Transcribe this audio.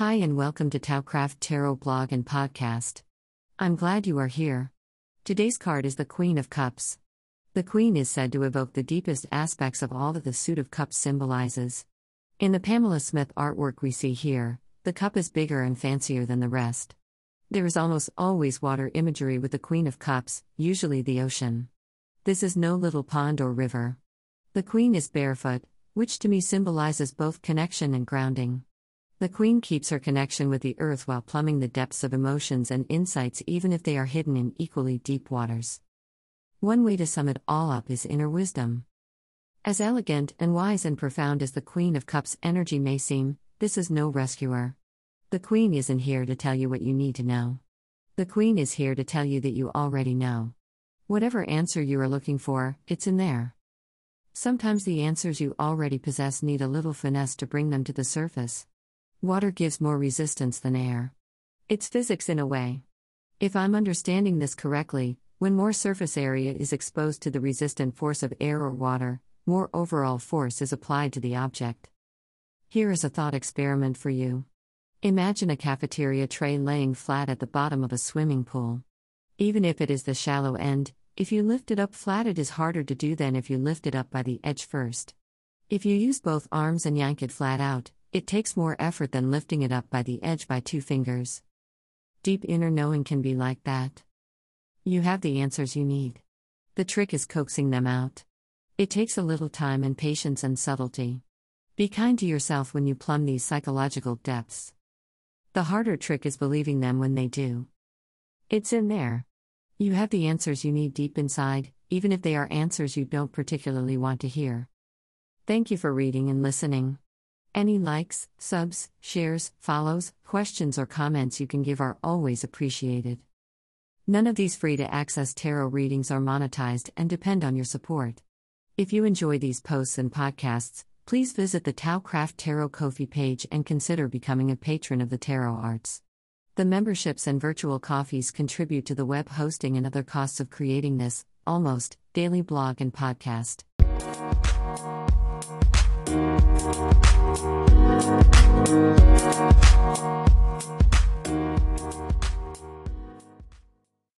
Hi, and welcome to Taocraft Tarot blog and podcast. I'm glad you are here. Today's card is the Queen of Cups. The Queen is said to evoke the deepest aspects of all that the suit of cups symbolizes. In the Pamela Smith artwork we see here, the cup is bigger and fancier than the rest. There is almost always water imagery with the Queen of Cups, usually the ocean. This is no little pond or river. The Queen is barefoot, which to me symbolizes both connection and grounding. The Queen keeps her connection with the earth while plumbing the depths of emotions and insights, even if they are hidden in equally deep waters. One way to sum it all up is inner wisdom. As elegant and wise and profound as the Queen of Cups energy may seem, this is no rescuer. The Queen isn't here to tell you what you need to know. The Queen is here to tell you that you already know. Whatever answer you are looking for, it's in there. Sometimes the answers you already possess need a little finesse to bring them to the surface. Water gives more resistance than air. It's physics in a way. If I'm understanding this correctly, when more surface area is exposed to the resistant force of air or water, more overall force is applied to the object. Here is a thought experiment for you. Imagine a cafeteria tray laying flat at the bottom of a swimming pool. Even if it is the shallow end, if you lift it up flat, it is harder to do than if you lift it up by the edge first. If you use both arms and yank it flat out, it takes more effort than lifting it up by the edge by two fingers. Deep inner knowing can be like that. You have the answers you need. The trick is coaxing them out. It takes a little time and patience and subtlety. Be kind to yourself when you plumb these psychological depths. The harder trick is believing them when they do. It's in there. You have the answers you need deep inside, even if they are answers you don't particularly want to hear. Thank you for reading and listening. Any likes, subs, shares, follows, questions, or comments you can give are always appreciated. None of these free to access tarot readings are monetized and depend on your support. If you enjoy these posts and podcasts, please visit the Tao Craft Tarot Ko-fi page and consider becoming a patron of the tarot arts. The memberships and virtual coffees contribute to the web hosting and other costs of creating this, almost, daily blog and podcast.